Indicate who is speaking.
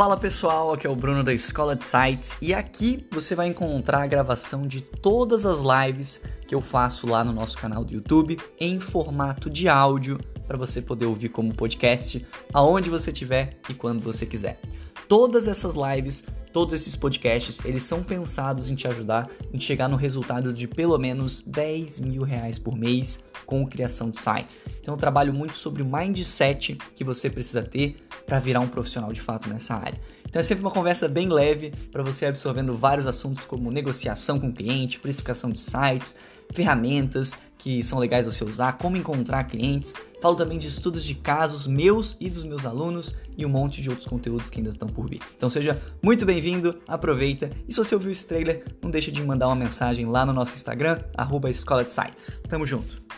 Speaker 1: Fala pessoal, aqui é o Bruno da Escola de Sites e aqui você vai encontrar a gravação de todas as lives que eu faço lá no nosso canal do YouTube em formato de áudio para você poder ouvir como podcast aonde você estiver e quando você quiser. Todas essas lives, todos esses podcasts, eles são pensados em te ajudar em chegar no resultado de pelo menos 10 mil reais por mês com criação de sites. Então eu trabalho muito sobre o mindset que você precisa ter para virar um profissional de fato nessa área. Então é sempre uma conversa bem leve para você absorvendo vários assuntos como negociação com cliente, precificação de sites, ferramentas que são legais você usar, como encontrar clientes. Falo também de estudos de casos meus e dos meus alunos e um monte de outros conteúdos que ainda estão por vir. Então seja muito bem-vindo, aproveita e se você ouviu esse trailer, não deixe de mandar uma mensagem lá no nosso Instagram, arroba Escola de Sites. Tamo junto!